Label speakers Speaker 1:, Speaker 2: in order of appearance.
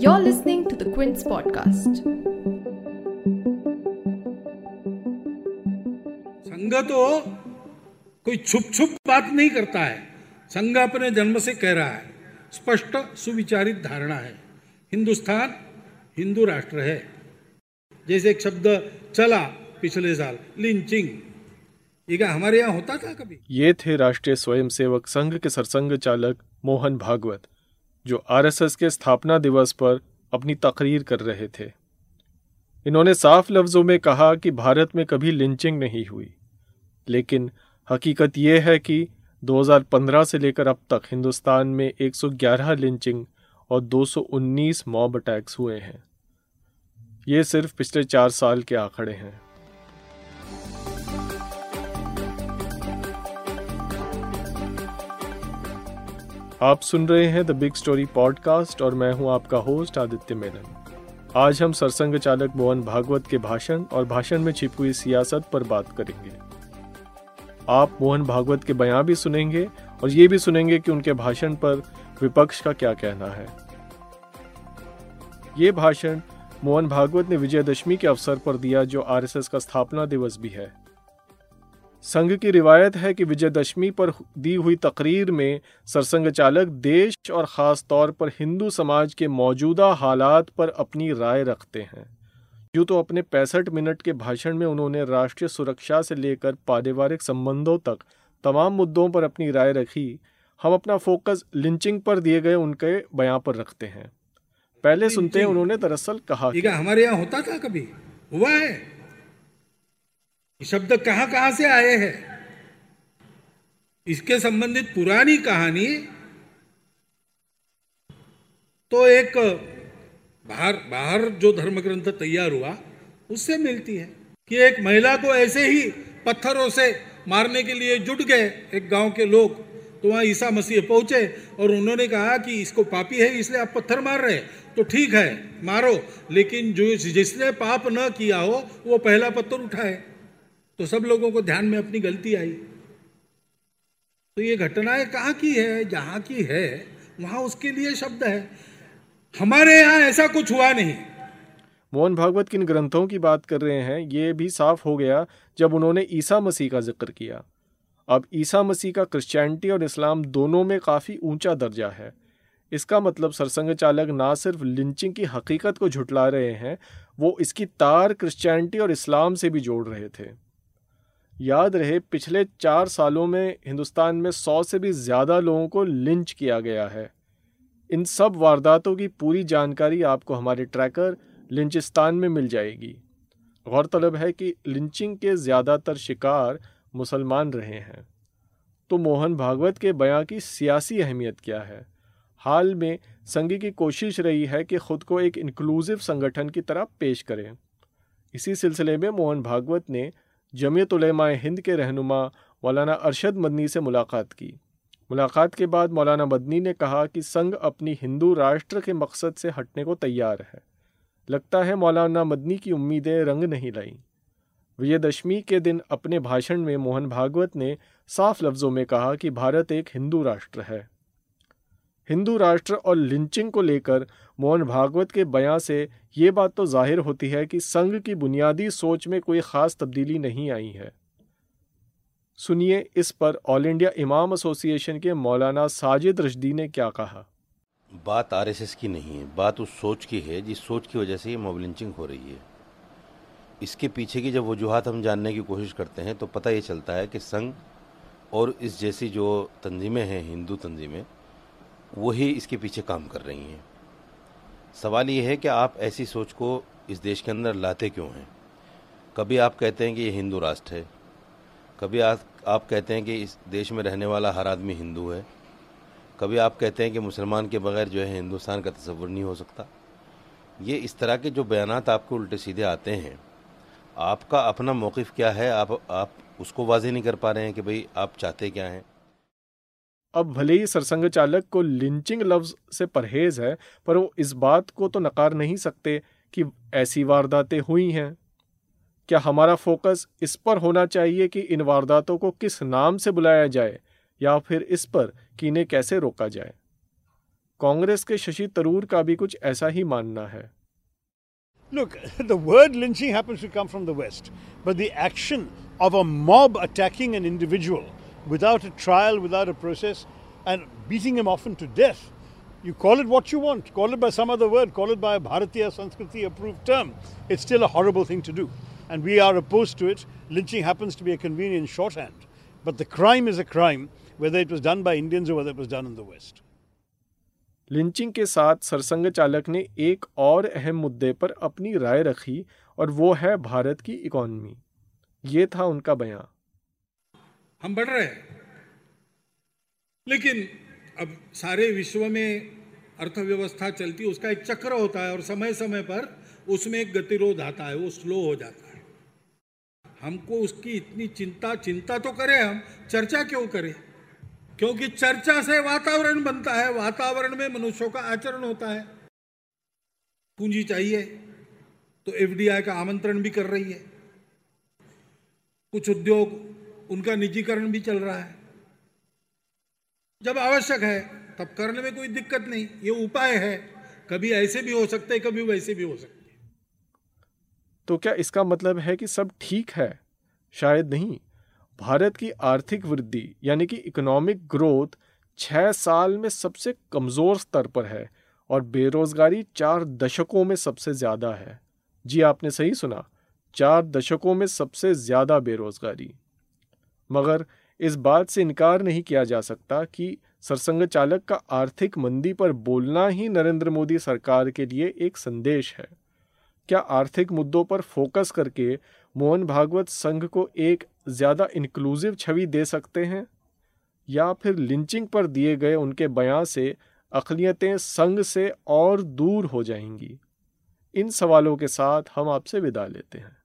Speaker 1: You're listening to the Quince podcast.
Speaker 2: संघ तो कोई छुप छुप बात नहीं करता है। संघ अपने जन्म से कह रहा है। स्पष्ट, सुविचारित धारणा है। हिंदुस्तान हिंदू राष्ट्र है। जैसे एक शब्द चला पिछले साल, लिंचिंग। ये क्या हमारे यहाँ होता था कभी?
Speaker 3: ये थे राष्ट्रीय स्वयंसेवक संघ के सरसंघ चालक मोहन भागवत, जो आरएसएस के स्थापना दिवस पर अपनी तकरीर कर रहे थे। इन्होंने साफ़ लफ्जों में कहा कि भारत में कभी लिंचिंग नहीं हुई, लेकिन हकीकत यह है कि 2015 से लेकर अब तक हिंदुस्तान में 111 लिंचिंग और 219 मॉब अटैक्स हुए हैं। ये सिर्फ़ पिछले चार साल के आंकड़े हैं। आप सुन रहे हैं द बिग स्टोरी पॉडकास्ट और मैं हूँ आपका होस्ट आदित्य मेनन। आज हम सरसंघ चालक मोहन भागवत के भाषण और भाषण में छिपी हुई सियासत पर बात करेंगे। आप मोहन भागवत के बयान भी सुनेंगे और ये भी सुनेंगे कि उनके भाषण पर विपक्ष का क्या कहना है। ये भाषण मोहन भागवत ने विजयदशमी के अवसर पर दिया जो आरएसएस का स्थापना दिवस भी है। संघ की रिवायत है कि विजयदशमी पर दी हुई तकरीर में सरसंघ चालक देश और ख़ास तौर पर हिंदू समाज के मौजूदा हालात पर अपनी राय रखते हैं। यूँ तो अपने पैंसठ मिनट के भाषण में उन्होंने राष्ट्रीय सुरक्षा से लेकर पारिवारिक संबंधों तक तमाम मुद्दों पर अपनी राय रखी। हम अपना फोकस लिंचिंग पर दिए गए उनके बयां पर रखते हैं। पहले सुनते हैं उन्होंने दरअसल कहा
Speaker 2: हमारे यहाँ होता था कभी? हुआ है? ये शब्द कहाँ कहाँ से आए हैं? इसके संबंधित पुरानी कहानी तो एक बाहर बाहर जो धर्म ग्रंथ तैयार हुआ, उससे मिलती है कि एक महिला को ऐसे ही पत्थरों से मारने के लिए जुट गए एक गाँव के लोग। तो वहाँ ईसा मसीह पहुँचे और उन्होंने कहा कि इसको पापी है, इसलिए आप पत्थर मार रहे तो ठीक है, मारो, लेकिन जो जिसने पाप न किया हो, वो पहला पत्थर उठाए। तो सब लोगों को ध्यान में अपनी गलती आई। तो ये घटनाएँ कहाँ की है, जहाँ की है, वहाँ उसके लिए शब्द है। हमारे यहाँ ऐसा कुछ हुआ नहीं।
Speaker 3: मोहन भागवत किन ग्रंथों की बात कर रहे हैं, ये भी साफ़ हो गया जब उन्होंने ईसा मसीह का ज़िक्र किया। अब ईसा मसीह का क्रिश्चियनिटी और इस्लाम दोनों में काफ़ी ऊँचा दर्जा है। इसका मतलब सरसंग चालक ना सिर्फ़ लिंचिंग की हकीकत को झुटला रहे हैं, वो इसकी तार क्रिश्चियनिटी और इस्लाम से भी जोड़ रहे थे। याद रहे, पिछले चार सालों में हिंदुस्तान में सौ से भी ज़्यादा लोगों को लिंच किया गया है। इन सब वारदातों की पूरी जानकारी आपको हमारे ट्रैकर लिंचिस्तान में मिल जाएगी। गौरतलब है कि लिंचिंग के ज़्यादातर शिकार मुसलमान रहे हैं। तो मोहन भागवत के बयां की सियासी अहमियत क्या है? हाल में संघ की कोशिश रही है कि खुद को एक इंक्लूसिव संगठन की तरह पेश करें। इसी सिलसिले में मोहन भागवत ने जमीयत हिंद के रहनुमा मौलाना अरशद मदनी से मुलाकात की। मुलाकात के बाद मौलाना मदनी ने कहा कि संघ अपनी हिंदू राष्ट्र के मकसद से हटने को तैयार है। लगता है मौलाना मदनी की उम्मीदें रंग नहीं लाई। विजयदशमी के दिन अपने भाषण में मोहन भागवत ने साफ़ लफ्ज़ों में कहा कि भारत एक हिंदू राष्ट्र है। हिंदू राष्ट्र और लिंचिंग को लेकर मोहन भागवत के बयां से ये बात तो ज़ाहिर होती है कि संघ की बुनियादी सोच में कोई ख़ास तब्दीली नहीं आई है। सुनिए इस पर ऑल इंडिया इमाम एसोसिएशन के मौलाना साजिद रशदी ने क्या कहा।
Speaker 4: बात आरएसएस की नहीं है, बात उस सोच की है जिस सोच की वजह से ये मॉब लिंचिंग हो रही है। इसके पीछे की जब वजूहत हम जानने की कोशिश करते हैं तो पता ये चलता है कि संघ और इस जैसी जो तंजीमें हैं, हिंदू तंजीमें वही इसके पीछे काम कर रही हैं। सवाल ये है कि आप ऐसी सोच को इस देश के अंदर लाते क्यों हैं? कभी आप कहते हैं कि ये हिंदू राष्ट्र है। कभी आप आप कहते हैं कि इस देश में रहने वाला हर आदमी हिंदू है। कभी आप कहते हैं कि मुसलमान के बगैर जो है हिंदुस्तान का तस्वुर नहीं हो सकता। ये इस तरह के जो बयान आपके उल्टे सीधे आते हैं, आपका अपना मौक़ क्या है? आप आप उसको वाजे नहीं कर पा रहे हैं कि भाई आप चाहते क्या हैं?
Speaker 3: अब भले ही सरसंघ चालक को लिंचिंग लफ्ज से परहेज है पर वो इस बात को तो नकार नहीं सकते कि ऐसी वारदातें हुई हैं। क्या हमारा फोकस इस पर होना चाहिए कि इन वारदातों को किस नाम से बुलाया जाए या फिर इस पर कि इन्हें कैसे रोका जाए? कांग्रेस के शशि तरूर का भी कुछ ऐसा ही मानना है।
Speaker 5: Look, the word lynching happens to come from the West, but the action of a mob attacking an individual without a trial, without a process, and beating him often to death, you call it what you want, call it by some other word, call it by a Bharatiya Sanskriti approved term. It's still a horrible thing to do. And we are opposed to it. Lynching happens to be a convenient shorthand. But the crime is a crime, whether it was done by Indians or whether it was done in the West.
Speaker 3: Lynching के साथ सरसंघ चालक ने एक और अहम मुद्दे पर अपनी राय रखी और वो है भारत की इकोनॉमी ये था उनका बयान
Speaker 2: हम बढ़ रहे हैं। लेकिन अब सारे विश्व में अर्थव्यवस्था चलती है, उसका एक चक्र होता है और समय समय पर उसमें एक गतिरोध आता है, वो स्लो हो जाता है। हमको उसकी इतनी चिंता चिंता तो करें हम, चर्चा क्यों करें? क्योंकि चर्चा से वातावरण बनता है, वातावरण में मनुष्यों का आचरण होता है। पूंजी चाहिए तो एफडीआई का आमंत्रण भी कर रही है। कुछ उद्योग उनका निजीकरण भी चल रहा है। जब आवश्यक है, तब करने में कोई दिक्कत नहीं। ये उपाय है। कभी ऐसे भी हो सकते हैं, कभी वैसे भी हो सकते हैं।
Speaker 3: तो क्या इसका मतलब है कि सब ठीक है? शायद नहीं। भारत की आर्थिक वृद्धि, यानी कि इकोनॉमिक ग्रोथ छः साल में सबसे कमज़ोर स्तर पर है और बेरोज़गारी चार दशकों में सबसे ज़्यादा है। जी, आपने सही सुना। चार दशकों में सबसे ज़्यादा बेरोज़गारी। मगर इस बात से इनकार नहीं किया जा सकता कि सरसंघ चालक का आर्थिक मंदी पर बोलना ही नरेंद्र मोदी सरकार के लिए एक संदेश है। क्या आर्थिक मुद्दों पर फोकस करके मोहन भागवत संघ को एक ज़्यादा इंक्लूसिव छवि दे सकते हैं? या फिर लिंचिंग पर दिए गए उनके बयान से अकलियतें संघ से और दूर हो जाएँगी? इन सवालों के साथ हम आपसे विदा लेते हैं।